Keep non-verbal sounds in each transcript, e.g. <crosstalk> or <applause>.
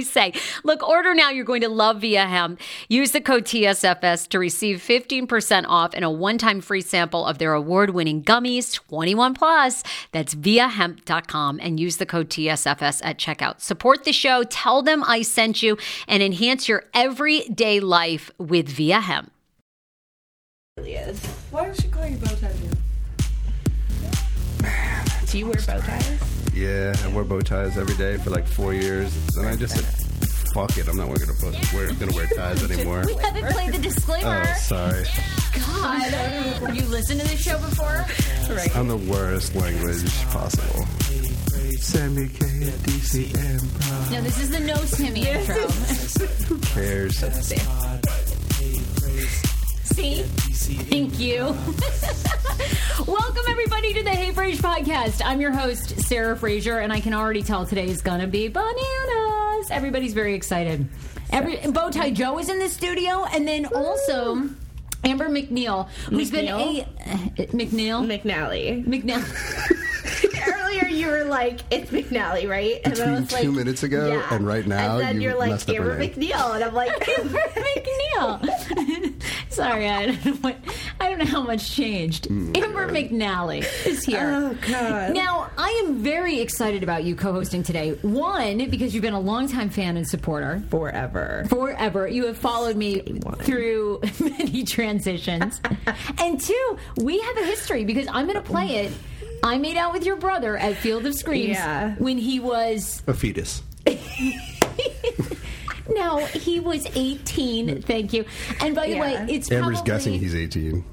say? Look, order now. You're going to love Via Hemp. Use the code TSFS to receive 15% off and a one time free sample of their award winning gummies, 21 plus. That's viahemp.com and use the code TSFS at checkout. Support the show, tell them I sent you, and enhance your everyday life with Via Hemp. Why does she call you bow tie? Do you wear bow ties? Yeah, I wore bow ties every day for like four years, and I just said, "Fuck it, I'm not wearing gonna put, wear, gonna wear ties <laughs> anymore." We haven't played the disclaimer. Oh, sorry. God. Have you listened to this show before? Right. I'm the worst language possible. Send me KDCM. No, this is the no Timmy intro. Who cares? <laughs> See? Thank you. <laughs> Welcome, everybody, to the Hey Frage podcast. I'm your host, Sarah Fraser, and I can already tell today is going to be bananas. Everybody's very excited. Every Bowtie Joe is in the studio, and then also Amber McNeil, who's been a McNeil. <laughs> McNally. McNeil. <laughs> Earlier you were like, it's McNally, right? And then I was like, two minutes ago and right now, And then you you're like, messed up her Amber name. McNeil. And I'm like, Amber McNeil. Sorry, I don't know what. I don't know how much changed. Mm. Amber McNally is here. oh, God. Now, I am very excited about you co-hosting today. One, because you've been a longtime fan and supporter Forever. forever. You have followed me through <laughs> many transitions. and two, we have a history because I'm going to play it. I made out with your brother at Field of Screams Yeah. when he was A fetus. <laughs> no, he was 18. Thank you. And by the Yeah. way, it's Amber's probably, guessing he's 18.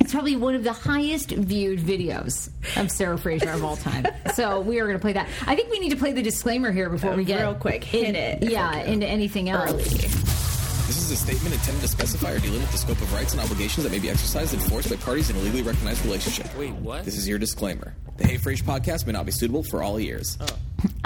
it's probably one of the highest viewed videos of Sarah Fraser of all time. <laughs> So we are going to play that. I think we need to play the disclaimer here before uh, we get real quick. Hit in- it. Yeah, into anything else. This is a statement intended to specify or delimit the scope of rights and obligations that may be exercised and enforced by parties in a legally recognized relationship. Wait, what? This is your disclaimer. The Hey Frage podcast may not be suitable for all ears. Oh,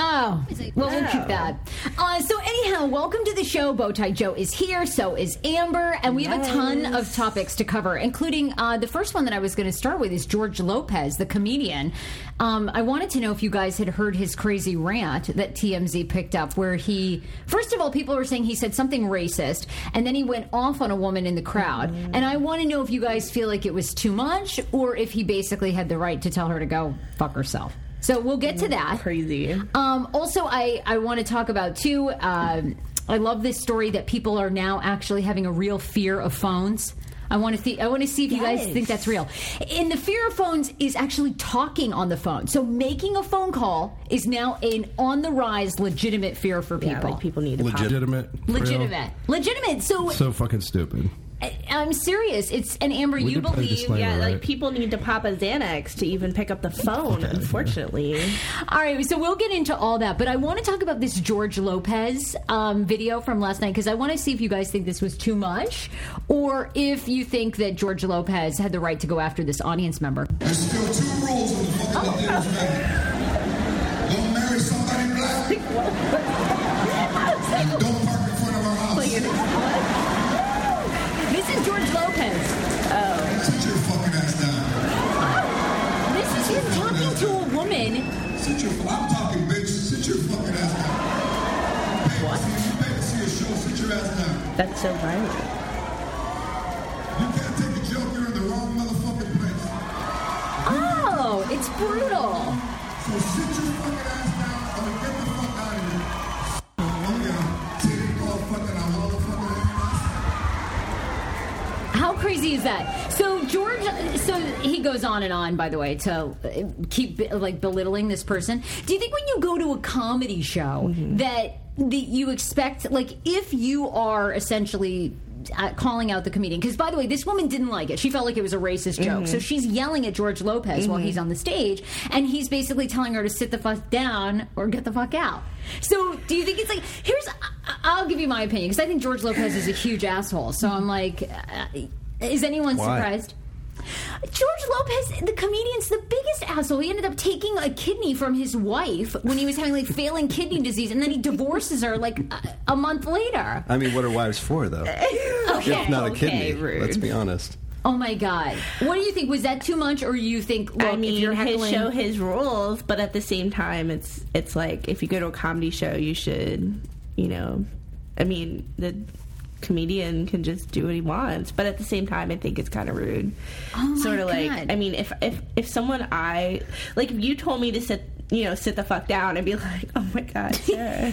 Oh, well, we'll keep that. Uh, so, anyhow, welcome to the show. Bowtie Joe is here, so is Amber, and we have a ton of topics to cover, including uh, the first one that I was going to start with is George Lopez, the comedian. Um, I wanted to know if you guys had heard his crazy rant that TMZ picked up, where he, first of all, people were saying he said something racist, and then he went off on a woman in the crowd. And I want to know if you guys feel like it was too much, or if he basically had the right to tell her to go fuck herself. So we'll get to that. Crazy. Um, also, I, I want to talk about too. Um, I love this story that people are now actually having a real fear of phones. I want to see. I want to see if you guys think that's real. And the fear of phones is actually talking on the phone. So making a phone call is now an on the rise, legitimate fear for people. Yeah, like people need to pop- Legitimate. legitimate, legitimate. So So fucking stupid. I, I'm serious. It's and Amber, We you believe. Yeah, right? like people need to pop a Xanax to even pick up the phone. Unfortunately, All right, so we'll get into all that, but I want to talk about this George Lopez um, video from last night because I want to see if you guys think this was too much, or if you think that George Lopez had the right to go after this audience member. There's still two rules in the fucking Latinos. Don't marry somebody black. <laughs> George Lopez. Oh. Sit your fucking ass down. This is him talking to a woman. Sit your. I'm talking, bitch. Sit your fucking ass down. Pay what? You pay to see a show. Sit your ass down. that's so violent. You can't take a joke. You're in the wrong motherfucking place. Oh, it's brutal. So sit your fucking ass crazy is that? So George, so he goes on and on. By the way, to uh, keep like belittling this person. Do you think when you go to a comedy show that the, you expect, like, if you are essentially uh, calling out the comedian? Because by the way, this woman didn't like it. She felt like it was a racist joke. So she's yelling at George Lopez while he's on the stage, and he's basically telling her to sit the fuck down or get the fuck out. So do you think it's like here's? I'll give you my opinion because I think George Lopez is a huge asshole. So I'm like. Is anyone Why? surprised? George Lopez, the comedian's the biggest asshole. He ended up taking a kidney from his wife when he was having like failing kidney disease, and then he divorces her like a, a month later. I mean, what are wives for, though? <laughs> Okay, if not a okay, kidney. rude. Let's be honest. Oh my god! What do you think? Was that too much, or you think? Look, I if mean, you're his heckling, show, his rules, but at the same time, it's it's like if you go to a comedy show, you should, you know, I mean, the comedian can just do what he wants, but at the same time, I think it's kind of rude. Oh sort of God. like, I mean, if if if someone I like, if you told me to sit, you know, sit the fuck down, I'd be like, oh my god, <laughs> sure. yeah,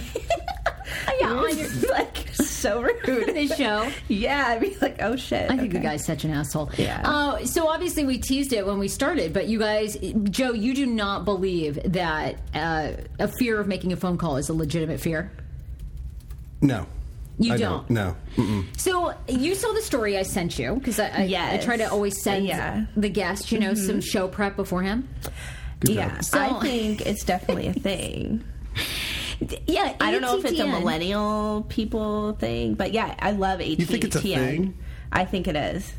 <laughs> on your, like so <laughs> rude. this show. yeah, I'd be like, oh shit. I think the guy's such an asshole. Yeah. Uh, so obviously we teased it when we started, but you guys, Joe, you do not believe that uh, a fear of making a phone call is a legitimate fear. No. You I don't? No. Mm-mm. So you saw the story I sent you because I, I, I try to always send Yeah. the guest, you know, mm-hmm. some show prep beforehand. Good Yeah. So- I think it's definitely a <laughs> thing. Yeah, I don't know if it's a millennial people thing, but yeah, I love ATTN. You think it's a thing? I think it is.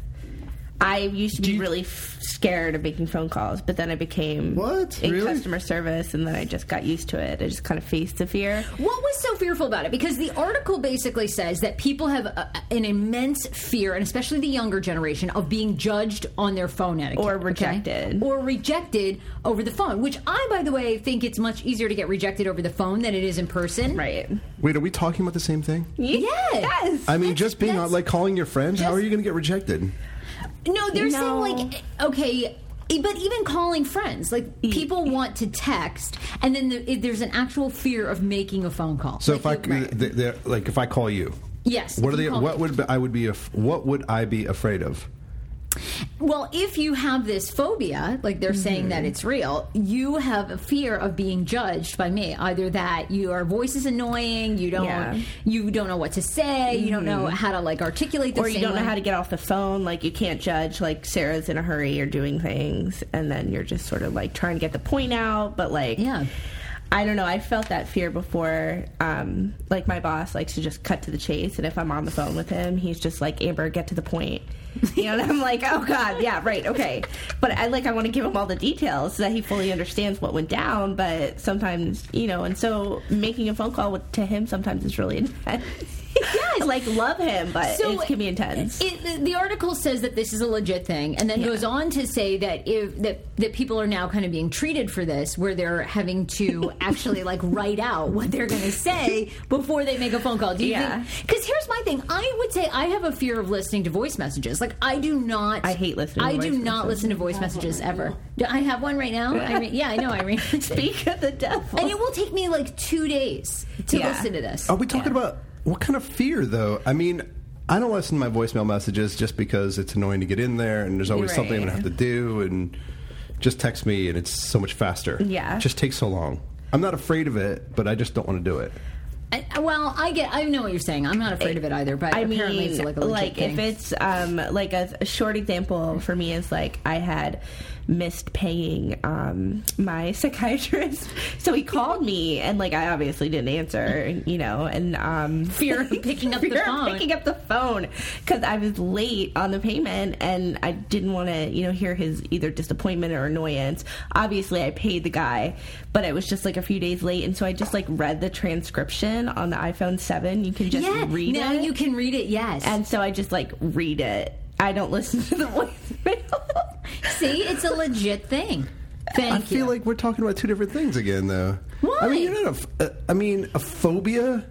I used to be really f- scared of making phone calls, but then I became What? in Really? customer service, and then I just got used to it. I just kind of faced the fear. What was so fearful about it? Because the article basically says that people have a, an immense fear, and especially the younger generation, of being judged on their phone etiquette. Or okay? rejected. Or rejected over the phone, which I, by the way, think it's much easier to get rejected over the phone than it is in person. Right? Wait, are we talking about the same thing? Yes. Yes. I mean, That's- just being uh, on, like calling your friends. how are you going to get rejected? No, they're No. saying like okay. But even calling friends, like people want to text, and then the, there's an actual fear of making a phone call. So Like, if I you- th- th- they're- like if I call you, yes, what are you they? call What me. would be- I would be? af- What would I be afraid of? Well, if you have this phobia, like they're saying Mm-hmm. that it's real, you have a fear of being judged by me. Either that your voice is annoying, you don't, Yeah. Mm-hmm. you don't know what to say, you don't know how to like articulate, the or you don't know way. how to get off the phone. Like you can't judge. Like Sarah's in a hurry or doing things, and then you're just sort of like trying to get the point out. But like, Yeah. I don't know. I felt that fear before. Um, like my boss likes to just cut to the chase, and if I'm on the phone with him, he's just like, "Amber, get to the point." <laughs> You know, and I'm like, "Oh God, yeah, right, okay." But I like I want to give him all the details so that he fully understands what went down. But sometimes, you know, and so making a phone call with, to him sometimes is really <laughs> intense. Yes, like love him, but So it can be intense. It, the- the article says that this is a legit thing, and then goes on to say that if that that people are now kind of being treated for this, where they're having to <laughs> actually like write out what they're going to say before they make a phone call. Do you Yeah. Because here's my thing. I would say I have a fear of listening to voice messages. Like I do not. I hate listening to I do voice not messages. listen to voice messages ever. Do I have one right now. Irene, yeah, I know, Irene. <laughs> Speak of the devil. and it will take me like two days to Yeah. listen to this. Are we talking about what kind of fear, though? I mean, I don't listen to my voicemail messages just because it's annoying to get in there, and there's always something I'm gonna have to do, and just text me, and it's so much faster. Yeah. it just takes so long. I'm not afraid of it, but I just don't want to do it. I, well, I get. I know what you're saying. I'm not afraid of it either. But I apparently, mean, it's like a legit like thing. if it's um like a, a short example for me is like I had missed paying um my <laughs> psychiatrist, so he called me and like I obviously didn't answer, you know, and um Fear of <laughs> picking up the phone. picking up the phone because I was late on the payment and I didn't want to you know hear his either disappointment or annoyance. Obviously, I paid the guy, but it was just like a few days late, and so I just like read the transcription on the iPhone Seven. You can just yeah, read now it. you can read it. Yes, And so I just like read it. I don't listen to the voicemail. <laughs> see, it's a legit thing. Thank you. I you. feel like we're talking about two different things again, though. Why? I mean, you're not a. f- uh, I mean, a phobia.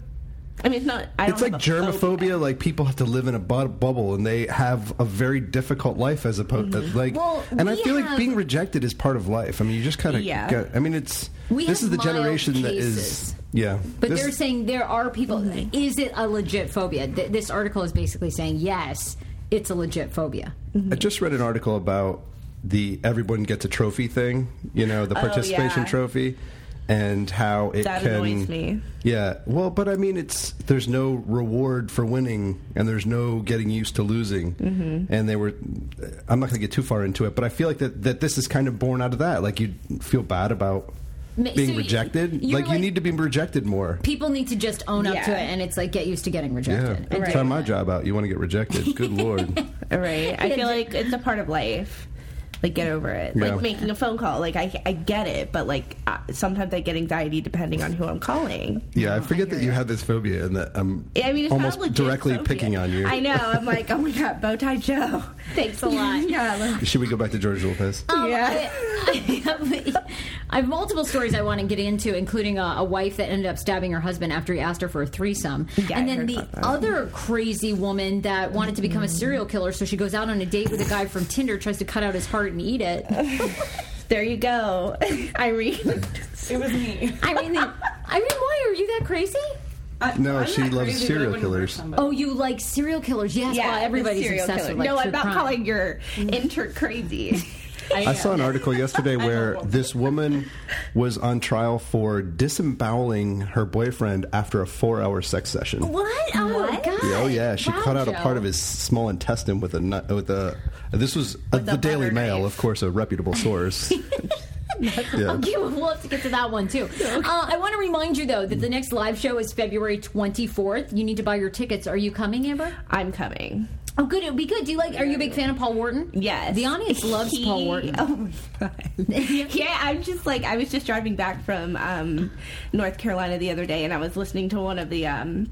I mean, it's not. I It's don't like have germophobia. phobia. Like people have to live in a bu- bubble, and they have a very difficult life as opposed to like. Well, and I feel have- like being rejected is part of life. I mean, you just kind of. Yeah. Got, I mean, it's. We this have is the generation that cases. is. Yeah, But This- they're saying there are people. Mm-hmm. Is it a legit phobia? Th- this article is basically saying yes, it's a legit phobia. I just read an article about the everyone gets a trophy thing. You know, the participation Oh, yeah. trophy, and how it That can. annoys me. Yeah, well, but I mean, it's there's no reward for winning, and there's no getting used to losing. Mm-hmm. And they were, I'm not going to get too far into it, but I feel like that that this is kind of born out of that. Like you feel bad about Ma- being so rejected. you're Like, you need to be rejected more. People need to just own up to it, and it's like get used to getting Yeah, rejected. And try my job out. You want to get rejected? Good <laughs> lord. Right. I feel <laughs> like it's a part of life. Like get over it. Yeah. Like making a phone call. Like I, I get it, but like uh, sometimes I get anxiety depending on who I'm calling. Yeah, I forget that you have this phobia, and that I'm I mean, it's almost not a directly phobia. picking on you. I know. I'm like, oh my god, bow tie Joe. Thanks a lot. <laughs> yeah. Like, Should we go back to George Lopez? Um, Yeah. I, I, have, multiple stories I want to get into, including a, a wife that ended up stabbing her husband after he asked her for a threesome. Yeah, and then the other crazy woman that wanted to become a serial killer, so she goes out on a date with a guy from Tinder, tries to cut out his heart and eat it. <laughs> there you go, <laughs> Irene. It was me. I mean, <laughs> I mean, why are you that crazy? No, I'm she loves crazy, serial killers. Oh, you like serial killers? Yes, well, everybody's serial obsessed killer. with like No, true I'm not crime. calling your mm-hmm. intern crazy. I saw an article yesterday <laughs> where this woman was on trial for disemboweling her boyfriend after a four-hour sex session. What? Oh my god! Oh yeah, she Wow, cut out a part of his small intestine with a nut. With a this was uh, With the Daily Mail, knife. of course, a reputable source. <laughs> <laughs> yeah. Okay, well, we'll have to get to that one too. <laughs> Uh, I want to remind you though that the next live show is February 24th. You need to buy your tickets. Are you coming, Amber? I'm coming. Oh, good. It would be good. Do you like? Are you a big fan of Paul Wharton? Yes. The audience <laughs> loves He- Paul Wharton. Oh my god. yeah, I'm just like I was just driving back from um, North Carolina the other day, and I was listening to one of the um,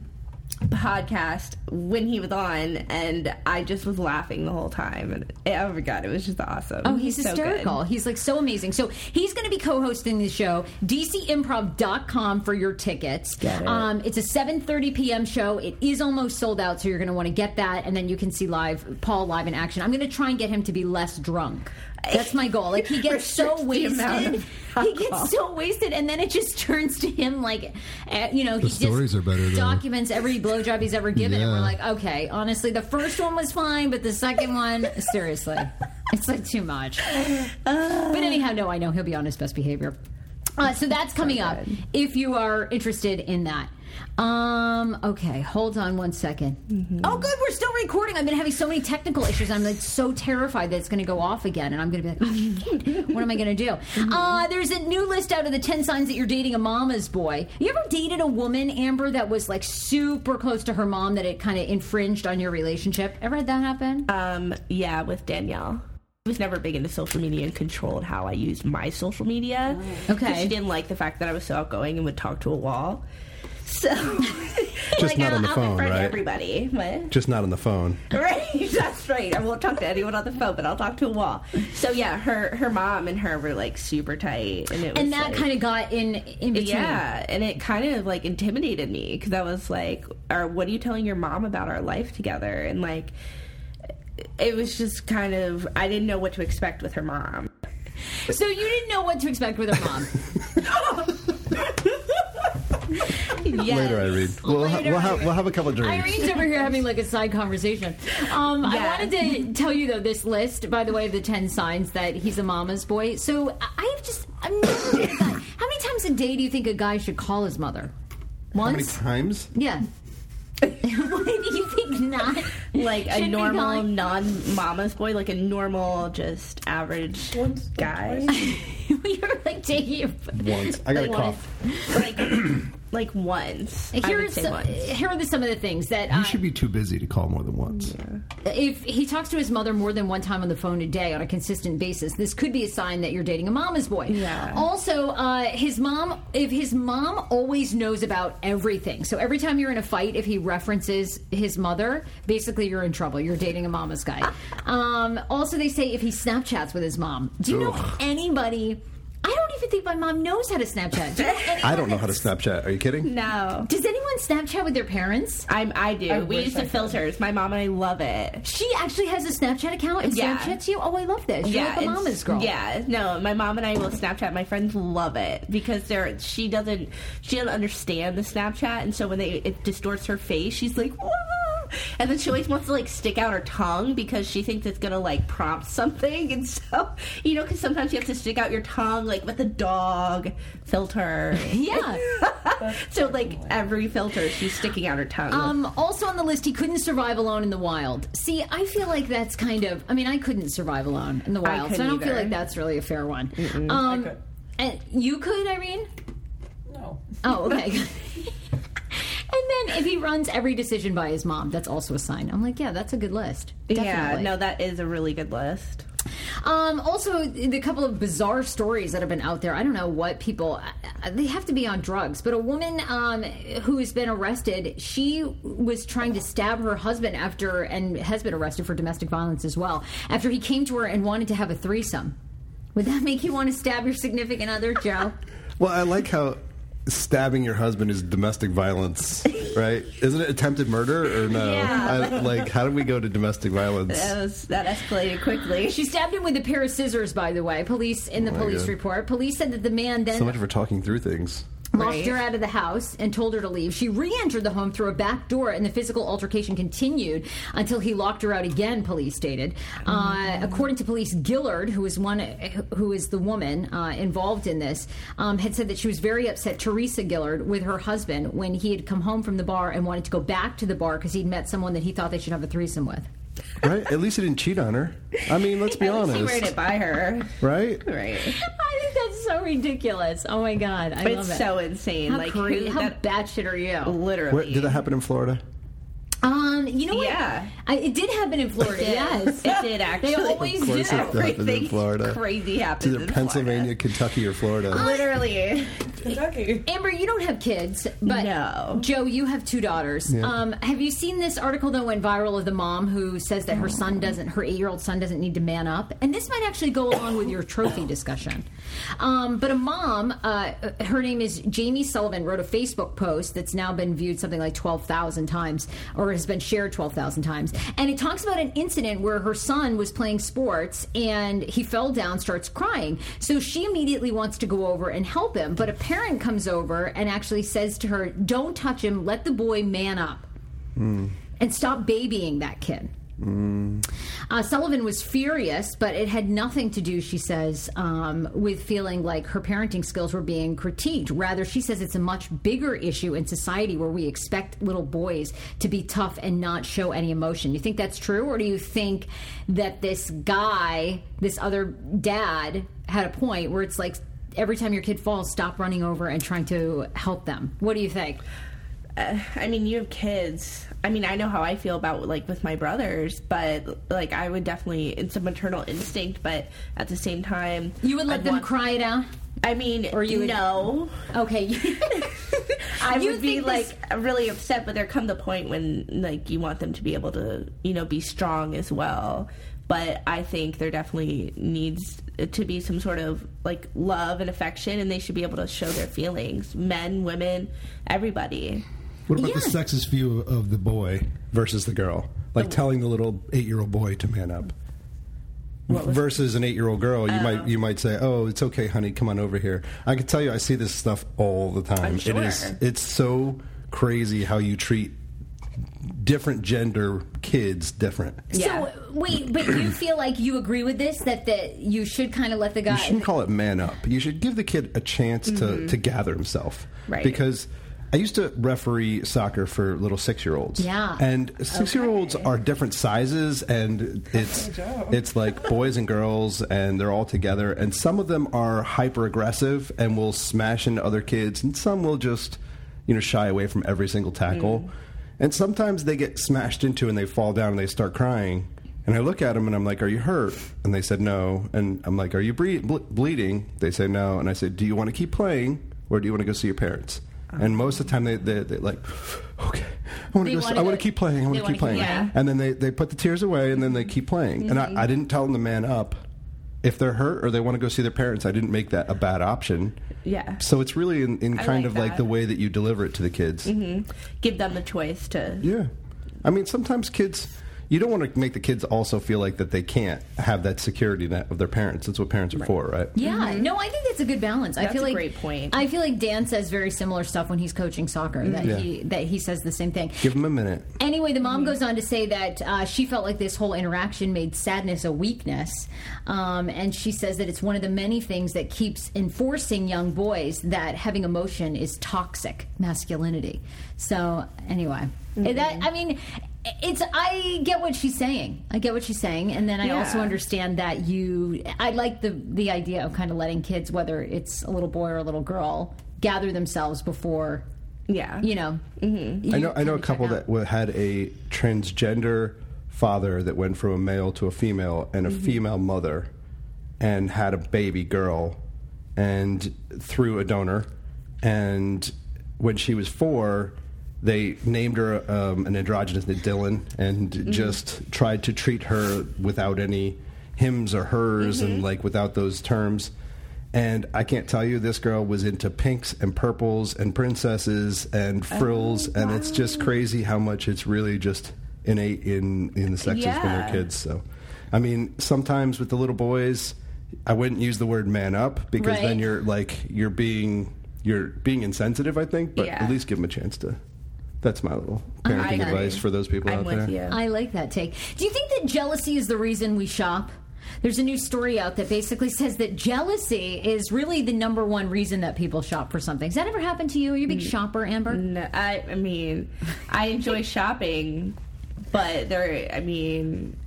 podcast when he was on, and I just was laughing the whole time. And oh my god, it was just awesome. Oh, he's so good. hysterical. he's like so amazing. So he's going to be co-hosting the show. DCImprov.com for your tickets. Get it. Um, it's a 7:30 p.m. show. It is almost sold out, so you're going to want to get that, and then you can see live Paul live in action. I'm going to try and get him to be less drunk. That's my goal. Like he gets so Restrict the amount wasted, he gets so wasted, and then it just <laughs> turns to him like, uh, you know, he stories just are better, though. documents every blowjob he's ever given, and we're like, okay, honestly, the first one was fine, but the second one, seriously, it's like too much. But anyhow, no, I know he'll be on his best behavior. Uh, so that's coming up if you are interested in that. Um, okay, hold on one second. Mm-hmm. Oh, good, we're still recording. I've been having so many technical issues. I'm like so terrified that it's going to go off again, and I'm going to be like, oh, what am I going to do? Mm-hmm. Uh, there's a new list out of the 10 signs that you're dating a mama's boy. You ever dated a woman, Amber, that was like super close to her mom that it kind of infringed on your relationship? Ever had that happen? Um, yeah, with Danielle. I was never big into social media and controlled how I used my social media. Okay, She didn't like the fact that I was so outgoing and would talk to a wall. So, <laughs> Just not on the I'll phone, right? Everybody, what? Just not on the phone. <laughs> Right, that's right. I won't talk to anyone on the phone, but I'll talk to a wall. So yeah, her her mom and her were like super tight, and it was and that like- kind of got in in between. yeah, and it kind of like intimidated me because I was like, "Or what are you telling your mom about our life together?" And like, it was just kind of I didn't know what to expect with her mom. So you didn't know what to expect with her mom. <laughs> Yes. Later, Irene. We'll, ha- Later, we'll, have, Irene. we've a couple of drinks. Irene's over here having like a side conversation. Um, I wanted to tell you though this list, by the way, of the ten signs that he's a mama's boy. So I- I've just I'm never been a guy. How many times a day do you think a guy should call his mother? How many Once? times? Yeah. <laughs> what do you think? Not like a Shouldn't be normal calling- non-mama's boy, like a normal, just average guy, <laughs> You're like taking your. Once. I got a Like, cough. like <clears throat> like once. I Here would are, say some, once. here are the, some of the things that uh, You should be too busy to call more than once. if he talks to his mother more than one time on the phone a day on a consistent basis, this could be a sign that you're dating a mama's boy. Yeah. Also, uh, his mom, if his mom always knows about everything, so every time you're in a fight, if he references his mother, basically you're in trouble. You're dating a mama's guy. Um, also, they say if he Snapchats with his mom. Do you know anybody? I don't even think my mom knows how to Snapchat. Do you know <laughs> I don't know how to anyone Snapchat. Are you kidding? no. Does anyone Snapchat with their parents? I'm, I do. I we wish use I the could. filters. My mom and I love it. She actually has a Snapchat account and Yeah. Snapchats you. Oh, I love this. You're like a it's- mama's girl. Yeah, no, my mom and I will Snapchat. My friends love it because they're she doesn't she doesn't understand the Snapchat, and so when they it distorts her face, she's like, Whoa! And then she always wants to like stick out her tongue because she thinks it's gonna like prompt something, <laughs> and so you know, because sometimes you have to stick out your tongue like with the dog filter. <laughs> Yeah. <laughs> so like every filter, she's sticking out her tongue. Um, also on the list, he couldn't survive alone in the wild. See, I feel like that's kind of. I mean, I couldn't survive alone in the I wild, so I couldn't don't feel like that's really a fair one. Um, could. And you could, Irene. No. Oh, okay. And then if he runs every decision by his mom, that's also a sign. I'm like, yeah, that's a good list. yeah, no, that is a really good list. Um, also, the couple of bizarre stories that have been out there. I don't know what people. uh, They have to be on drugs. But a woman um, who has been arrested, she was trying to stab her husband after, and has been arrested for domestic violence as well, after he came to her and wanted to have a threesome. Would that make you want to stab your significant other, Joe? <laughs> Well, I like how stabbing your husband is domestic violence, <laughs> right? Isn't it attempted murder or no? Yeah. I, like, how do we go to domestic violence? That was that escalated quickly. She stabbed him with a pair of scissors, by the way. Police in the Oh police God. report. Police said that the man then So much for talking through things. Locked Right. her out of the house and told her to leave. She re-entered the home through a back door, and the physical altercation continued until he locked her out again. Police stated, uh, according to police, Gillard, who is one, who is the woman uh, involved in this, um, had said that she was very upset. Teresa Gillard with her husband when he had come home from the bar and wanted to go back to the bar because he'd met someone that he thought they should have a threesome with. Right? At least he didn't cheat on her. I mean, let's be <laughs> At least He ran honest. it by her. Right? <laughs> Right. I think that's so ridiculous. Oh my god, I love It's it. so insane. how like cra- who how that batshit are you? literally Where, did that happen in Florida? Um, you know what? Yeah. I, it did happen in Florida. Yes, It did <laughs> actually. They always Of course do. it does. happened in Florida. crazy It's happens either in Pennsylvania, Kentucky, or Florida. Florida. Literally. Kentucky. Amber, you don't have kids, but No. Joe, you have two daughters. Yeah. Um, have you seen this article that went viral of the mom who says that her son doesn't, her eight-year-old son doesn't need to man up? And this might actually go along with your trophy <coughs> discussion. Um, but a mom, uh, her name is Jamie Sullivan, wrote a Facebook post that's now been viewed something like twelve thousand times, or has been shared twelve thousand times, and it talks about an incident where her son was playing sports and he fell down, starts crying. So she immediately wants to go over and help him, but a parent comes over and actually says to her, "Don't touch him. Let the boy man up." Hmm. and stop babying that kid. Uh, Sullivan was furious, but it had nothing to do, she says, um, with feeling like her parenting skills were being critiqued. Rather, she says it's a much bigger issue in society where we expect little boys to be tough and not show any emotion. You think that's true, or do you think that this guy, this other dad, had a point where it's like every time your kid falls, stop running over and trying to help them? What do you think? <sighs> I mean, you have kids. I mean, I know how I feel about like with my brothers, but like I would definitely it's a maternal instinct, but at the same time, You would let I'd them want- cry it out? I mean, Or you no. Okay. <laughs> <laughs> I You would be like this- really upset, but there come the point when like you want them to be able to, you know, be strong as well. But I think there definitely needs to be some sort of like love and affection, and they should be able to show their feelings. Men, women, everybody. What about Yeah. the sexist view of the boy versus the girl? Like telling the little eight-year-old boy to man up. Versus an eight-year-old girl, you might you might say, "Oh, it's okay, honey, come on over here." I can tell you, I see this stuff all the time. I'm It is sure. it's so crazy how you treat different gender kids different. Yeah. So wait, but you <clears throat> feel like you agree with this that that you should kind of let the guy. You shouldn't call it man up. You should give the kid a chance to, to gather himself. Mm-hmm. Right. Because I used to referee soccer for little six year olds. Yeah. And six year olds are different sizes and it's <laughs> it's like boys and girls and they're all together and some of them are hyper aggressive and will smash into other kids and some will just, you know, shy away from every single tackle. And sometimes they get smashed into and they fall down and they start crying. And I look at them and I'm like, "Are you hurt?" And they said no. And I'm like, "Are you ble- bleeding?" They say no. And I said, "Do you want to keep playing or do you want to go see your parents?" And most of the time they they they like, "Okay, I want to go. I want to keep playing. I want to keep playing." playing. And then they they put the tears away and then they keep playing. And I, I mm-hmm. didn't tell them to man up. If they're hurt or they want to go see their parents, I didn't make that a bad option. Yeah. So it's really in, in I kind like of like the way that you deliver it to the kids. Mm-hmm. Give them the choice to. Yeah. I mean, sometimes kids, you don't want to make the kids also feel like that they can't have that security net of their parents. That's what parents are for, right? Yeah, no, I think that's a good balance. I feel a like great point. I feel like Dan says very similar stuff when he's coaching soccer. That Yeah. he that he says the same thing. Give them a minute. Anyway, the mom goes on to say that uh, she felt like this whole interaction made sadness a weakness. Um, and she says that it's one of the many things that keeps enforcing young boys that having emotion is toxic masculinity. So, anyway, that, I mean, it's, I get what she's saying. I get what she's saying. And then I Yeah. also understand that you, I like the, the idea of kind of letting kids, whether it's a little boy or a little girl, gather themselves before, Yeah. you know. Mm-hmm. I know. I know a couple that had a transgender father that went from a male to a female, and a mm-hmm. female mother, and had a baby girl, and through a donor, and when she was four. They named her um, an androgynous Dylan and just tried to treat her without any hims or hers and like without those terms. And I can't tell you, this girl was into pinks and purples and princesses and frills, and it's just crazy how much it's really just innate in in the sexes when Yeah. they're kids. So, I mean, sometimes with the little boys, I wouldn't use the word "man up" because Right. then you're like you're being you're being insensitive. I think, but Yeah. at least give them a chance to. That's my little parenting agree. advice for those people I'm out with there. you. I like that take. Do you think that jealousy is the reason we shop? There's a new story out that basically says that jealousy is really the number one reason that people shop for something. Has that ever happened to you? Are you a big shopper, Amber? No, I, I mean, I enjoy <laughs> shopping, but there. I mean, I-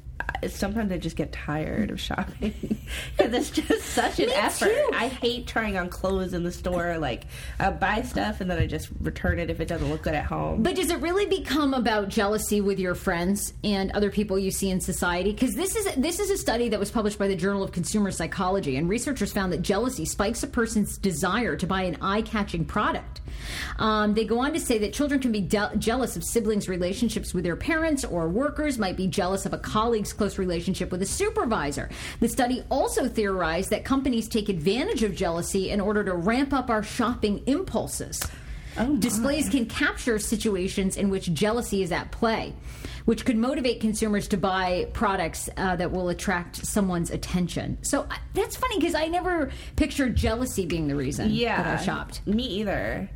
sometimes I just get tired of shopping <laughs> because it's just such an Me effort. too. I hate trying on clothes in the store. Like, I buy stuff and then I just return it if it doesn't look good at home. But does it really become about jealousy with your friends and other people you see in society? Because this is this is a study that was published by the Journal of Consumer Psychology, and researchers found that jealousy spikes a person's desire to buy an eye-catching product. Um, they go on to say that children can be de- jealous of siblings' relationships with their parents, or workers might be jealous of a colleague's close relationship with a supervisor. The study also theorized that companies take advantage of jealousy in order to ramp up our shopping impulses. Displays can capture situations in which jealousy is at play, which could motivate consumers to buy products uh, that will attract someone's attention. So uh, that's funny because I never pictured jealousy being the reason yeah, that I shopped. Me either.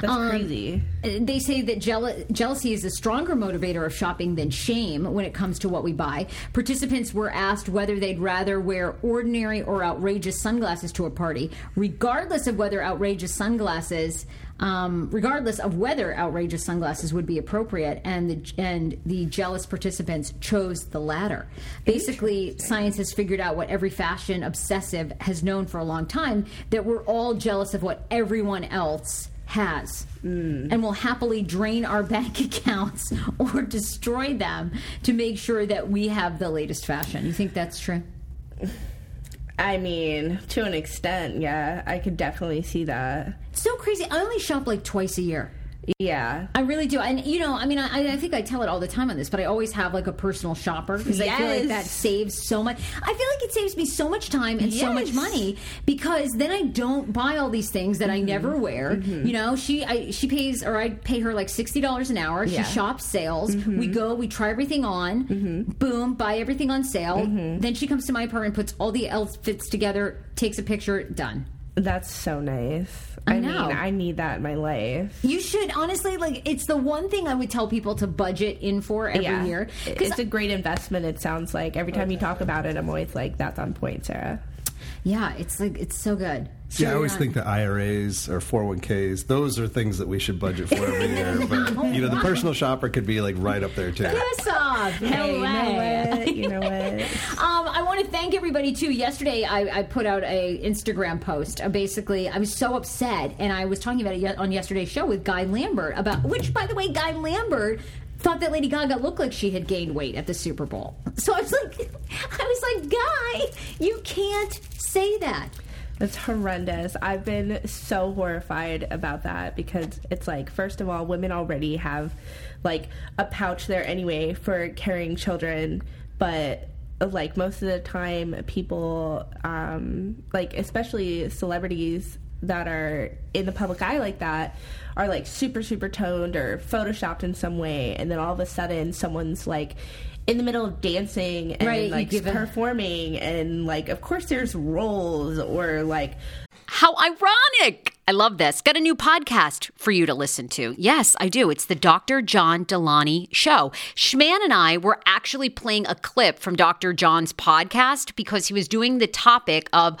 That's Um, crazy. They say that jeal- jealousy is a stronger motivator of shopping than shame when it comes to what we buy. Participants were asked whether they'd rather wear ordinary or outrageous sunglasses to a party, regardless of whether outrageous sunglasses. Um, regardless of whether outrageous sunglasses would be appropriate, and the and the jealous participants chose the latter. Basically, science has figured out what every fashion obsessive has known for a long time: that we're all jealous of what everyone else has mm. and will happily drain our <laughs> bank accounts or destroy them to make sure that we have the latest fashion. You think that's true? I mean, to an extent, yeah, I could definitely see that. It's So crazy. I only shop like twice a year. Yeah. I really do. And, you know, I mean, I, I think I tell it all the time on this, but I always have like a personal shopper because I feel like that saves so much. I feel like it saves me so much time and so much money because then I don't buy all these things that I Mm-hmm. never wear. You know, she I, she pays or I pay her like $60 an hour. Yeah. Mm-hmm. She shops sales. We go, we try everything on. Boom, buy everything on sale. Mm-hmm. Then she comes to my apartment, puts all the outfits together, takes a picture, done. That's so nice. I I, know. mean, I need that in my life. You should honestly like. It's the one thing I would tell people to budget in for every yeah. year It's a great investment, it sounds like. Every time you talk about it, I'm always like, that's on point, Sarah. Yeah, it's like it's so good. So Yeah, I always you're think the IRAs or 401ks, those are things that we should budget for every year. <laughs> But, you know, the personal shopper could be like right up there, too. Piss <laughs> off. No Hey, you know what? You know what? <laughs> Um, I want to thank everybody too. Yesterday, I, I put out a Instagram post. Uh, basically, I was so upset, and I was talking about it on yesterday's show with Guy Lambert about which, by the way, Guy Lambert thought that Lady Gaga looked like she had gained weight at the Super Bowl. So I was like, <laughs> I was like, Guy, you can't say that. That's horrendous. I've been so horrified about that because it's like, first of all, women already have like a pouch there anyway for carrying children, but like most of the time, people, um, like especially celebrities that are in the public eye like that, are like super, super toned or photoshopped in some way, and then all of a sudden, someone's like, in the middle of dancing and Right, like give a- performing and like of course there's roles or like How ironic! I love this. Got a new podcast for you to listen to. Yes, I do. It's the Dr. John Delaney Show. Schman and I were actually playing a clip from Dr. John's podcast because he was doing the topic of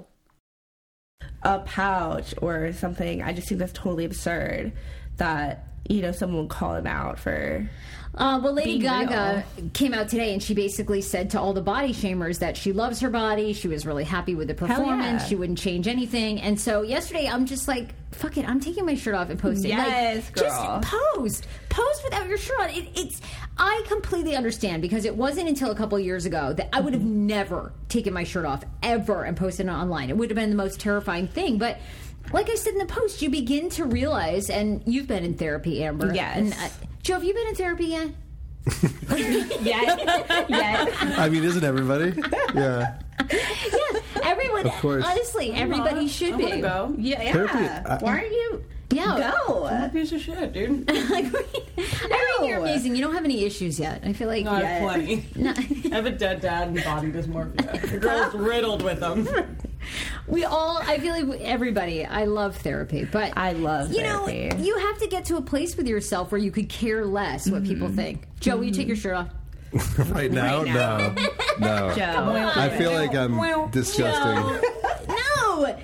A pouch or something. I just think that's totally absurd that you know someone would call him out for. Uh, well, Lady Gaga came out today and she basically said to all the body shamers that she loves her body. She was really happy with the performance. yeah. She wouldn't change anything. And so yesterday, I'm just like, fuck it. I'm taking my shirt off and posting. Yes, like, girl. Just post. Post without your shirt on. It, it's. I completely understand because it wasn't until a couple of years ago that I would have never taken my shirt off ever and posted it online. It would have been the most terrifying thing. But like I said in the post, you begin to realize, and you've been in therapy, Amber. Yes. And, uh, Joe, have you been in therapy yet? <laughs> Yeah, yeah. I mean, isn't everybody? Yeah. Yes, everyone, Of course. honestly, everybody should I be. go. Yeah, Therapy. I- Why aren't you? Yeah. Go. I'm a piece of shit, dude. <laughs> Like, I mean, you're amazing. You don't have any issues yet. I feel like No, I Yeah. have plenty. No. <laughs> I have a dead dad and body dysmorphia. <laughs> The girl's riddled with them. we all. I feel like everybody. I love therapy, but I love you know you have to get to a place with yourself where you could care less what people Mm-hmm. think. Joe, will you take your shirt off? Right now? No. No. Joe. I feel like I'm disgusting. No.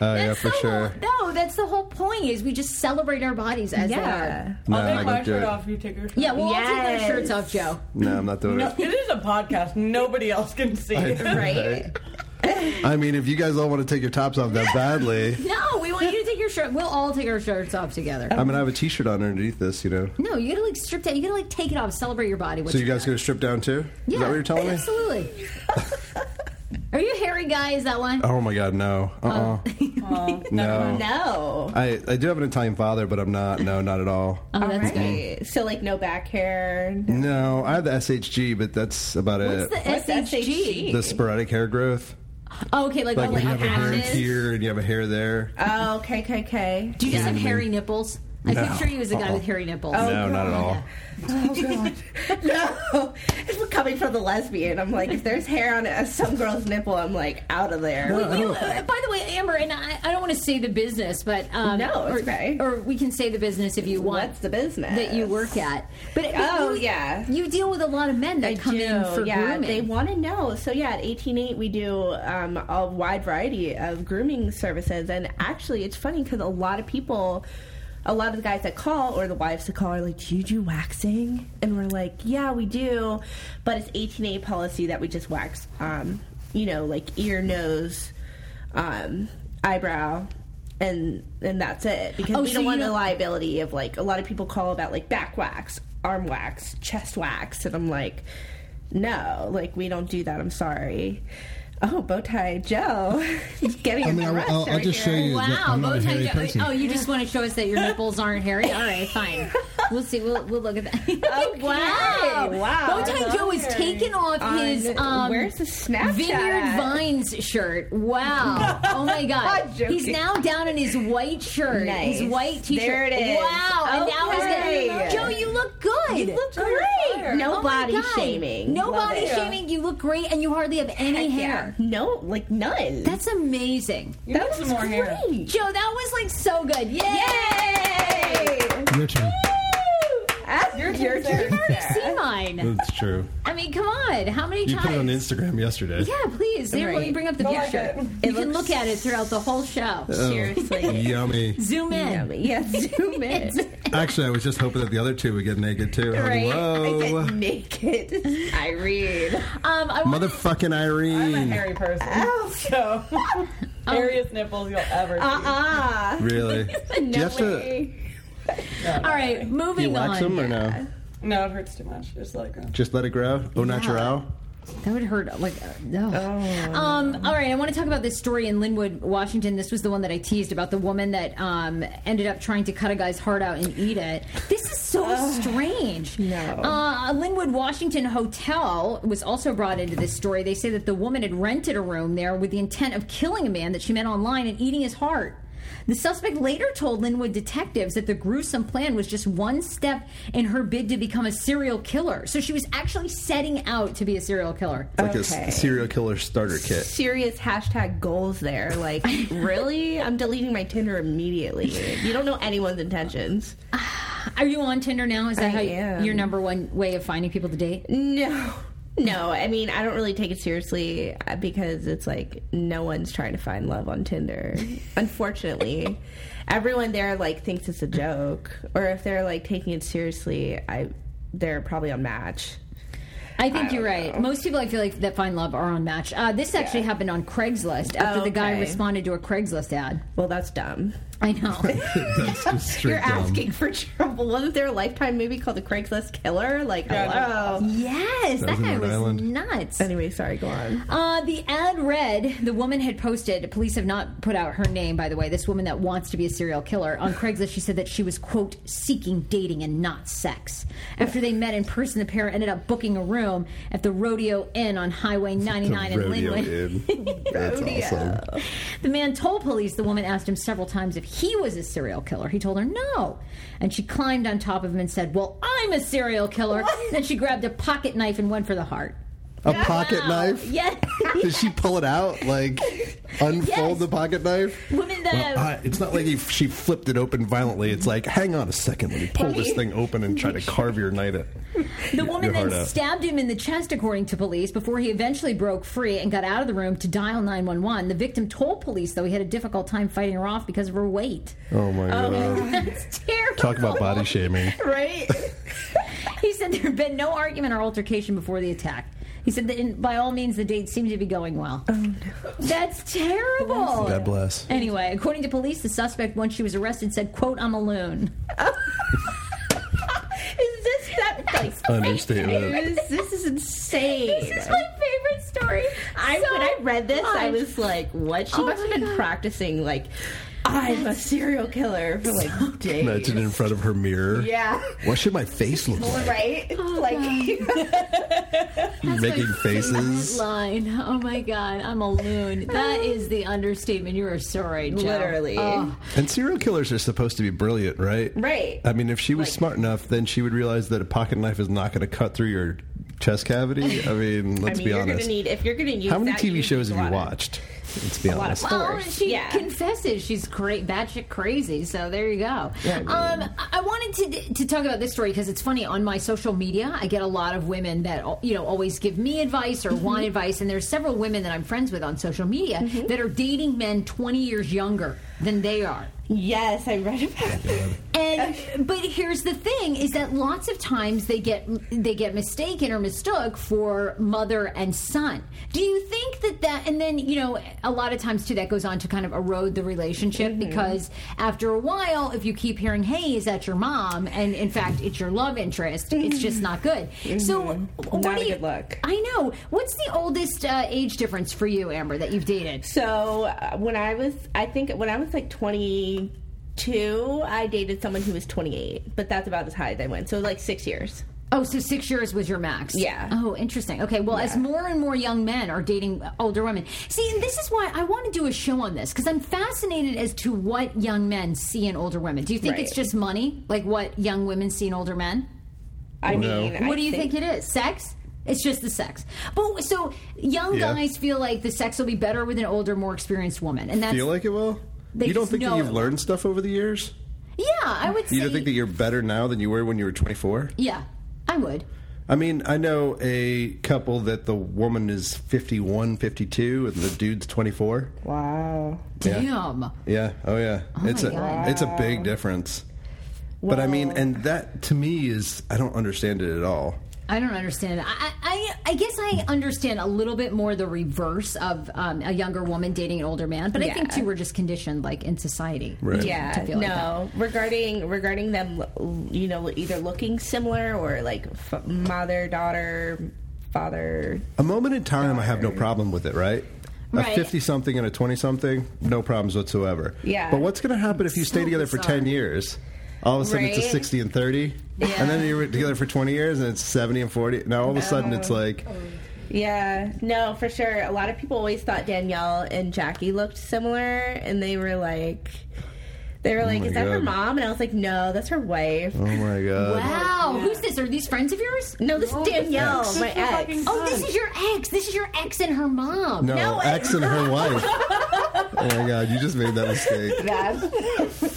Oh, yeah, for the sure. No, that's the whole point. Is we just celebrate our bodies as they are. No, I'll take my shirt off you take your shirt Yeah, we'll all take our shirts off, Joe. No, I'm not doing No, it. it is a podcast. Nobody else can see it. Right. I mean, if you guys all want to take your tops off that badly, <laughs> No, we want you to take your shirt. We'll all take our shirts off together. I'm gonna have a T-shirt on underneath this. You know. No, you gotta like strip down. You gotta like take it off, celebrate your body. So you guys gonna strip down too? Yeah, Is that what you're telling me? Absolutely. <laughs> Are you a hairy guy? Is that one? Oh my God, no. Uh. uh Oh, No. No. I I do have an Italian father, but I'm not. No, not at all. Oh, All that's good. right. So like no back hair. No, I have the SHG, but that's about it. What's it. the What's SHG? the sporadic hair growth, Oh, okay, like, like oh, when you have a hair ashes. here and you have a hair there. Oh, okay, okay, okay. Do you just have hairy nipples? I No. picture you as a guy with hairy nipples. no, not at all. <laughs> No, it's coming from the lesbian. I'm like, if there's hair on a, some girl's nipple, I'm like out of there. Wait, wait, wait, by the way, Amber, and I, I don't want to say the business, but um, No, or, okay. or we can say the business if you want. What's the business that you work at? But Oh, you, yeah. you deal with a lot of men that I come do. in for yeah, grooming. they want to know. So yeah, at eighteen eight we do um, a wide variety of grooming services, and actually, it's funny because a lot of people. A lot of the guys that call or the wives that call are like, "Do you do waxing?" And we're like, "Yeah, we do," but it's 18|8 policy that we just wax, um, you know, like ear, nose, um, eyebrow, and and that's it because Oh, we so don't want the liability of like a lot of people call about like back wax, arm wax, chest wax, and I'm like, no, like we don't do that. I'm sorry. Oh, bow tie Joe, <laughs> getting I mean, I'll, arrested I'll, I'll right just show here. you that Wow, I'm not bow tie hairy Joe- person. Oh, you just want to show us that your nipples aren't hairy? All right, fine. <laughs> <laughs> We'll see. We'll, we'll look at that. <laughs> Okay, <laughs> wow, wow. Bow tie Joe is taking off On- his um, where's the Snapchat Vineyard? Vines shirt. Wow. Oh my god. He's now down in his white shirt. Nice. His white t-shirt. There it is. Wow. And now he's Okay. got Joe, you look good. You look great. No Oh body shaming. No Love body it. shaming. You look great and you hardly have any Heck hair. yeah. No, like none. That's amazing. You that was more hair. great. Joe, that was like so good. Yay! Yay! Your turn. Ah, Your, your turn. See mine. That's true. I mean, come on. How many times? You times? put it on Instagram yesterday. Yeah, please. Here, let me bring up the I like picture. it. You can look at it throughout the whole show. Seriously. Yummy. Zoom in. Yummy. Yeah, <laughs> zoom in. Actually, I was just hoping that the other two would get naked too. I'm Right? I Whoa, said naked. <laughs> Irene. Um, I want motherfucking Irene. I'm a Irene! hairy person. Oh. So, <laughs> hairiest nipples you'll ever see. Ah. Really? Do you No have to? Way. <laughs> all right, Do moving you wax on. them or no? No, it hurts too much. Just like a, Just let it grow. Au natural. That would hurt. Like, uh, no. Um, all right, I want to talk about this story in Lynnwood, Washington. This was the one that I teased about the woman that um, ended up trying to cut a guy's heart out and eat it. This is so strange. no. Uh, a Lynnwood, Washington hotel was also brought into this story. They say that the woman had rented a room there with the intent of killing a man that she met online and eating his heart. The suspect later told Lynnwood detectives that the gruesome plan was just one step in her bid to become a serial killer. So she was actually setting out to be a serial killer. Like a Okay. s- serial killer starter kit. Serious hashtag goals there. Like, <laughs> really? I'm deleting my Tinder immediately. You don't know anyone's intentions. Are you on Tinder now? Is that I how am. your number one way of finding people to date? No. No, I mean, I don't really take it seriously uh, because it's like no one's trying to find love on Tinder. Unfortunately, everyone there like thinks it's a joke, or if they're like taking it seriously, I they're probably on Match. I think I you're right. know. Most people I feel like that find love are on Match. Uh, this actually happened on Craigslist after the guy responded to a Craigslist ad. Well, that's dumb. I know. <laughs> That's just <laughs> straight You're dumb. asking for trouble. Wasn't there a Lifetime movie called The Craigslist Killer? Like, hello. yes, that was guy was Island. nuts. Anyway, sorry, go on. Uh, the ad read the woman had posted. Police have not put out her name, by the way. This woman that wants to be a serial killer on Craigslist. She said that she was quote seeking dating and not sex. After they met in person, the pair ended up booking a room at the Rodeo Inn on Highway 99 in Rodeo Lynnwood. Inn. <laughs> That's awesome. The man told police the woman asked him several times if he was a serial killer. He told her no. And she climbed on top of him and said, Well, I'm a serial killer. Then she grabbed a pocket knife and went for the heart. A pocket knife? Yes. <laughs> Did she pull it out? Like <laughs> unfold Yes. the pocket knife? Women that Well, have. I- it's not like he, she flipped it open violently. It's like, hang on a second, let me pull this thing open and try to carve your night at. The woman then out. stabbed him in the chest, according to police, before he eventually broke free and got out of the room to dial 911. The victim told police, though, he had a difficult time fighting her off because of her weight. Oh my oh, <laughs> god! That's terrible. Talk about body shaming. Right? He said there had been no argument or altercation before the attack. He said that in, by all means the date seemed to be going well. Oh no, that's terrible. God bless. Anyway, according to police, the suspect, once she was arrested, said, "quote I'm a loon." <laughs> Is this that like Understatement. This, this is insane. This is my favorite story. I So when I read this, I much. was like, "What?" She Oh must my have been God. practicing like, "I'm a serial killer" for like days. <laughs> Imagine in front of her mirror. Yeah, What should my face look like? right. Oh, like, <laughs> Making faces. Line. Oh my god, I'm a loon. That is the understatement. You are sorry, Joe. Literally. Oh. And serial killers are supposed to be brilliant, right? Right. I mean, if she was Like- smart enough, then she would realize that a pocket knife is not going to cut through your chest cavity. I <laughs> mean, let's mean, be you're honest. gonna need if you're gonna use How many that, TV shows have a you lot of- watched? Let's be lot of honest. Well, she Yeah. confesses she's great, batshit crazy. So there you go. Yeah, I mean- um, I wanted to to talk about this story because it's funny. On my social media, I get a lot of women that you know always give me advice or want Mm-hmm. advice, and there's several women that I'm friends with on social media that are dating men 20 years younger than they are. Yes, I read about it. And but here's the thing: is that lots of times they get they get mistaken or mistook for mother and son. Do you think that that? And then you know, a lot of times too, that goes on to kind of erode the relationship Mm-hmm. because after a while, if you keep hearing, "Hey, is that your mom?" and in fact it's your love interest, it's just not good. So, what Mm-hmm. Not do a you? good look. I know. What's the oldest uh, age difference for you, Amber, that you've dated? So uh, when I was, I think when I was like 22, I dated someone who was 28, but that's about as high as I went. So like six years. Oh, so six years was your max? Yeah. Oh, interesting. Okay, well, as more and more young men are dating older women, see, and this is why I want to do a show on this because I'm fascinated as to what young men see in older women. Do you think Right. it's just money, like what young women see in older men? I No. mean, what I do you think, it is? Sex? It's just the sex. But so young Yeah. guys feel like the sex will be better with an older, more experienced woman, and that's Feel like it will? They you don't think that you've learned stuff over the years? yeah, I would say You don't think that you're better now than you were when you were 24? yeah, I would. I mean, I know a couple that the woman is 51, 52, and the dude's 24. Wow. Yeah. Damn. Yeah. Oh, yeah. Oh, it's my a God. it's a big difference. but I mean, and that to me is I don't understand it at all. I don't understand. I, I I guess I understand a little bit more the reverse of um, a younger woman dating an older man, but I think Yeah. too we're just conditioned like in society. Right. Yeah, to feel like no. regarding regarding them, you know, either looking similar or like f- mother, daughter, father. A moment in time, I have no problem with it, right? A 50 something and a 20 something, no problems whatsoever. Yeah. But what's going to happen if you stay So together for 10 years? All of a sudden it's a 60 and 30. And then you're together for 20 years and it's 70 and 40. Now all of a oh. sudden it's like, Yeah, no, for sure. A lot of people always thought Danielle and Jackie looked similar, and they were like, they were oh like, my "Is that her mom?" And I was like, "No, that's her wife." oh my God. Wow, who's this? Are these friends of yours? No, this is Danielle, ex. my That's her ex. Oh, this is your ex. This is your ex and her mom. No, No, ex and her wife. oh my God, you just made that mistake. <laughs>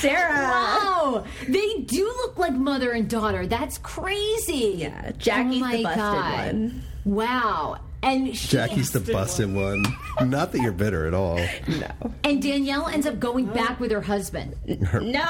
Sarah. Wow, they do look like mother and daughter. That's crazy. Yeah, Jackie's oh my the busted God. one. Wow, and she, Jackie's the busted one. Not that you're bitter at all. No. And Danielle ends up going back with her husband. No,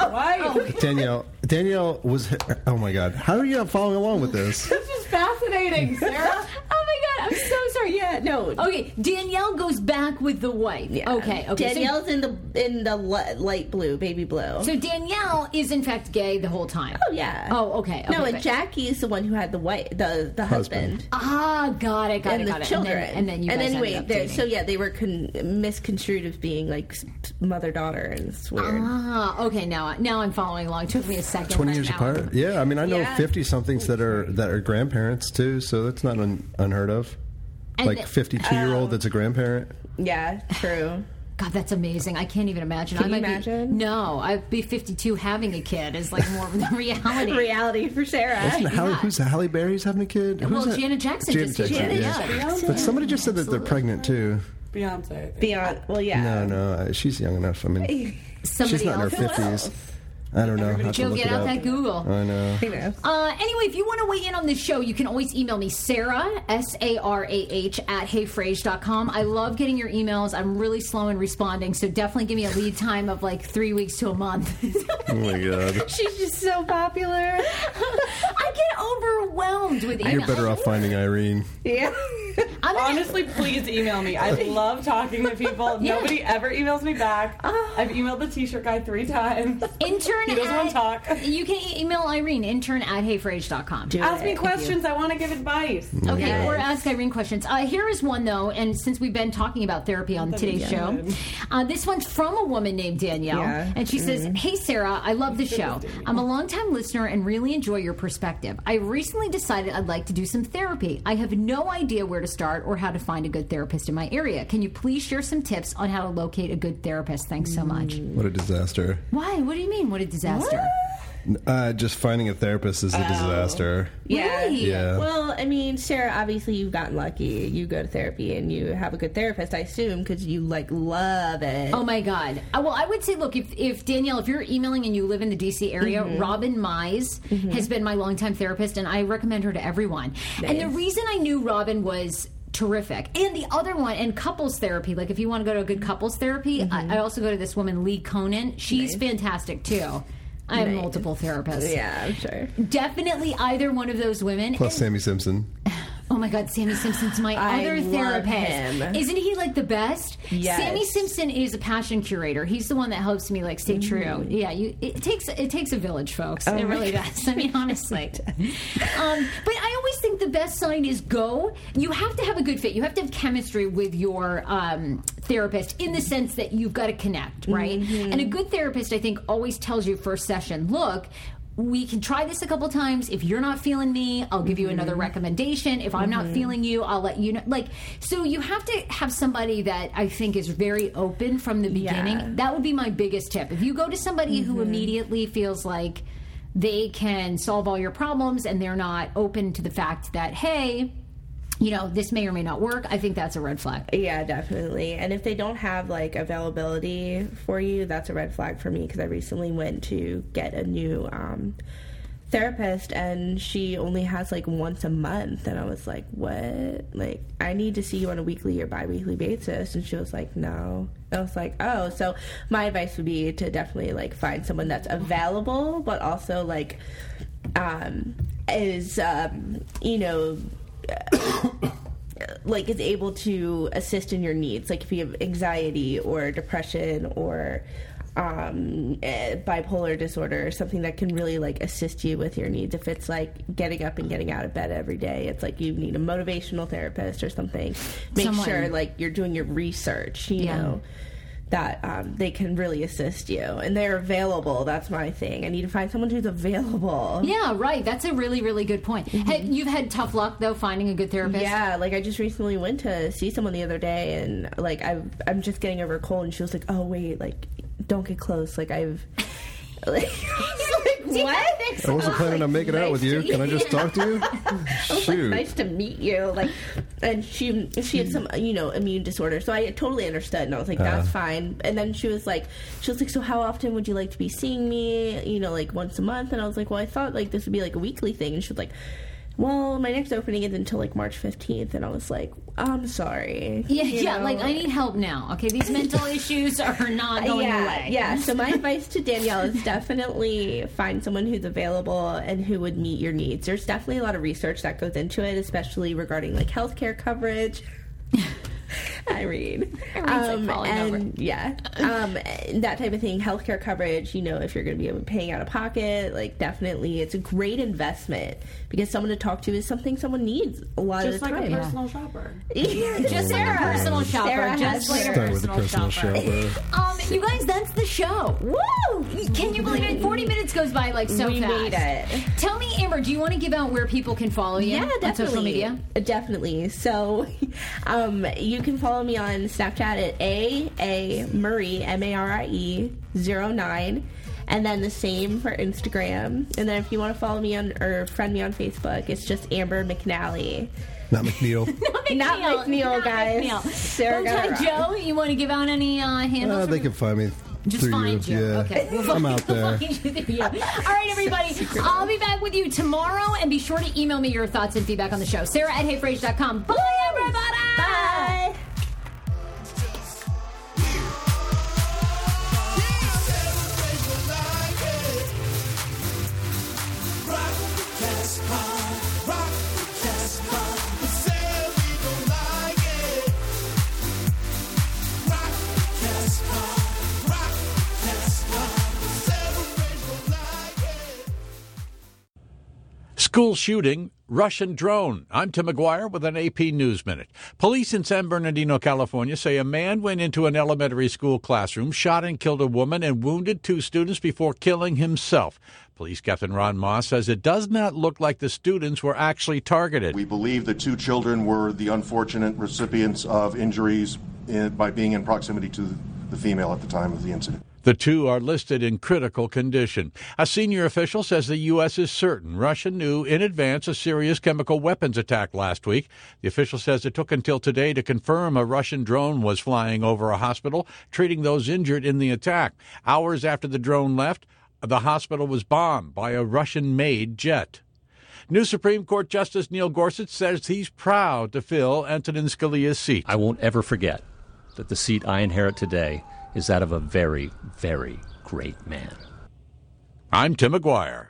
Why? Oh. Danielle, Danielle was. Oh my God, how are you not following along with this? This is fascinating, Sarah. <laughs> Oh my god, I'm so sorry. Yeah, no. Okay, Danielle goes back with the wife. Yeah. Okay, okay. so- Danielle's in the in the light blue, baby blue. So, Danielle is in fact gay the whole time. oh yeah. Oh, okay. No, and but- Jackie's the one who had the white, the the Husband. husband. Ah, got it, got and it, the got it. children, And then, and then you and guys anyway, ended up so yeah, they were con- misconstrued as being like mother daughter, and it's weird. Ah, okay. Now, now I'm following along. It Took me a second. 20 years now- apart. Yeah, I mean, I know Yeah. 50 somethings that are that are grandparents too, so that's not un, unheard of. And like the- 52 year old that's a grandparent. Yeah, true. God, that's amazing. I can't even imagine. Can I you might imagine? Be, no, I'd be 52 having a kid is like more of the <laughs> reality. Reality for Sarah. Isn't it Halle, who's Halle Berry's having a kid? Well, that? Janet Jackson Janet just Jackson, Janet yeah. Jackson. But somebody just said that they're pregnant too. Beyonce. Beyonce. Well, yeah. No, no, uh, she's young enough. I mean, <laughs> Somebody she's not in her 50s. I don't know. I have to Joe, get it out up. that Google. I know. Uh, anyway, if you want to weigh in on this show, you can always email me, Sarah, S A R A H, at heyfrage.com. I love getting your emails. I'm really slow in responding, so definitely give me a lead time of like three weeks to a month. Oh my god. <laughs> She's just so popular. <laughs> I get overwhelmed with emails. You're better off finding Irene. yeah. <laughs> I'm gonna- Honestly, please email me. I love talking to people. Yeah. Nobody ever emails me back. I've emailed the t-shirt guy three times. intern He doesn't at, wanna talk. <laughs> You can email Irene, intern at heyfrage.com. Ask me questions. I want to give advice. Okay, Yes. or ask Irene questions. Uh, here is one though, and since we've been talking about therapy on today's show, uh, this one's from a woman named Danielle, Yeah. and she says, "Hey Sarah, I love the show. I'm a longtime listener and really enjoy your perspective. I recently decided I'd like to do some therapy. I have no idea where to start or how to find a good therapist in my area. Can you please share some tips on how to locate a good therapist? Thanks so much. What a disaster. Why? What do you mean? What a disaster! Uh, just finding a therapist is a disaster. Yeah. Really? Yeah. Well, I mean, Sarah, obviously you've gotten lucky. You go to therapy and you have a good therapist, I assume, because you like love it. Oh my God! Uh, well, I would say, look, if, if Danielle, if you're emailing and you live in the DC area, Mm-hmm. Robin Mize has been my longtime therapist, and I recommend her to everyone. And the reason I knew Robin was terrific, and the other one, and couples therapy. Like if you want to go to a good couples therapy, Mm-hmm. I, I also go to this woman Lee Conan. She's fantastic too. I have Nice. multiple therapists. Yeah, I'm sure. Definitely either one of those women. Plus And- Sammy Simpson. Oh my God, Sammy Simpson's my I other therapist. him. Isn't he like the best? Yes. Sammy Simpson is a passion curator. He's the one that helps me like stay Mm. true. Yeah, you, it takes it takes a village, folks. Oh it really does. I mean, honestly. <laughs> um, but I always think the best sign is go. You have to have a good fit. You have to have chemistry with your um, therapist in the sense that you've got to connect, right? Mm-hmm. And a good therapist, I think, always tells you first session, look we can try this a couple times. If you're not feeling me, I'll give you another Mm-hmm. recommendation. If I'm not feeling you, I'll let you know. Like, so you have to have somebody that I think is very open from the beginning. Yeah. That would be my biggest tip. If you go to somebody who immediately feels like they can solve all your problems and they're not open to the fact that, hey, you know, this may or may not work, I think that's a red flag. Yeah, definitely. And if they don't have like availability for you, that's a red flag for me because I recently went to get a new um, therapist and she only has like once a month. And i was like what? Like i need to see you on a weekly or bi-weekly basis. And she was like no. I was like oh. So my advice would be to definitely like find someone that's available but also like um is um you know <coughs> like is able to assist in your needs. Like if you have anxiety or depression or um, eh, bipolar disorder or something that can really like assist you with your needs. If it's like getting up and getting out of bed every day it's like you need a motivational therapist or something. Make Someone- sure like you're doing your research you Yeah. know that um, they can really assist you and they're available that's my thing i need to find someone who's available Yeah, right. That's a really, really good point. Hey, you've had tough luck though finding a good therapist. Yeah, like I just recently went to see someone the other day, and like I, I'm just getting over a cold, and she was like, "Oh wait, like don't get close." Like I've, like, <laughs> I was <laughs> like what? I wasn't planning on making out with you. Can I just talk to you? <laughs> I was like, nice to meet you. Like, and she she had some you know immune disorder, so I totally understood, and I was like, that's Uh. fine. And then she was like, she was like, so how often would you like to be seeing me? You know, like once a month. And I was like, well, I thought like this would be like a weekly thing. And she was like. Well, my next opening is until like March 15th, and I was like, I'm sorry. Yeah, You yeah. know? Like I need help now. Okay, these mental <laughs> issues are not going yeah, away. Yeah. So my <laughs> advice to Danielle is definitely find someone who's available and who would meet your needs. There's definitely a lot of research that goes into it, especially regarding like healthcare coverage. <laughs> I read. Irene's, like, and over. yeah, um, that type of thing. Healthcare coverage. You know, if you're going to be paying out of pocket, like definitely, it's a great investment because someone to talk to is something someone needs a lot Just of the like time. a personal shopper. Just like a personal shopper. Sarah just like a Start with the personal, personal shopper. shopper. Um, you guys, that's the show. Woo! Can you believe it? Forty minutes goes by like so we fast. made it. Tell me, Amber, do you want to give out where people can follow you Yeah, on definitely. social media? Definitely. So, <laughs> um, you can follow me on Snapchat at a a Marie M A R I E zero nine, and then the same for Instagram. And then if you want to follow me on or friend me on Facebook, it's just Amber McNally. Not McNeil. <laughs> Not McNeil, Not guys. McNeil. Sarah got it Joe, you want to give out any uh, handles? Uh, they for- can find me Just find you. Yeah, Okay. We'll I'm out there. you. All right, everybody. <laughs> I'll be back with you tomorrow, and be sure to email me your thoughts and feedback on the show. Sarah at heyfrage.com. Bye, everybody. Bye. School shooting, Russian drone. I'm Tim McGuire with an AP News Minute. Police in San Bernardino, California say a man went into an elementary school classroom, shot and killed a woman, and wounded two students before killing himself. Police Captain Ron Moss says it does not look like the students were actually targeted. We believe the two children were the unfortunate recipients of injuries in, by being in proximity to the female at the time of the incident. The two are listed in critical condition. A senior official says the U.S. is certain Russia knew in advance a serious chemical weapons attack last week. The official says it took until today to confirm a Russian drone was flying over a hospital, treating those injured in the attack. Hours after the drone left, the hospital was bombed by a Russian made jet. New Supreme Court Justice Neil Gorsuch says he's proud to fill Antonin Scalia's seat. I won't ever forget that the seat I inherit today is that of a very, very great man. I'm Tim McGuire.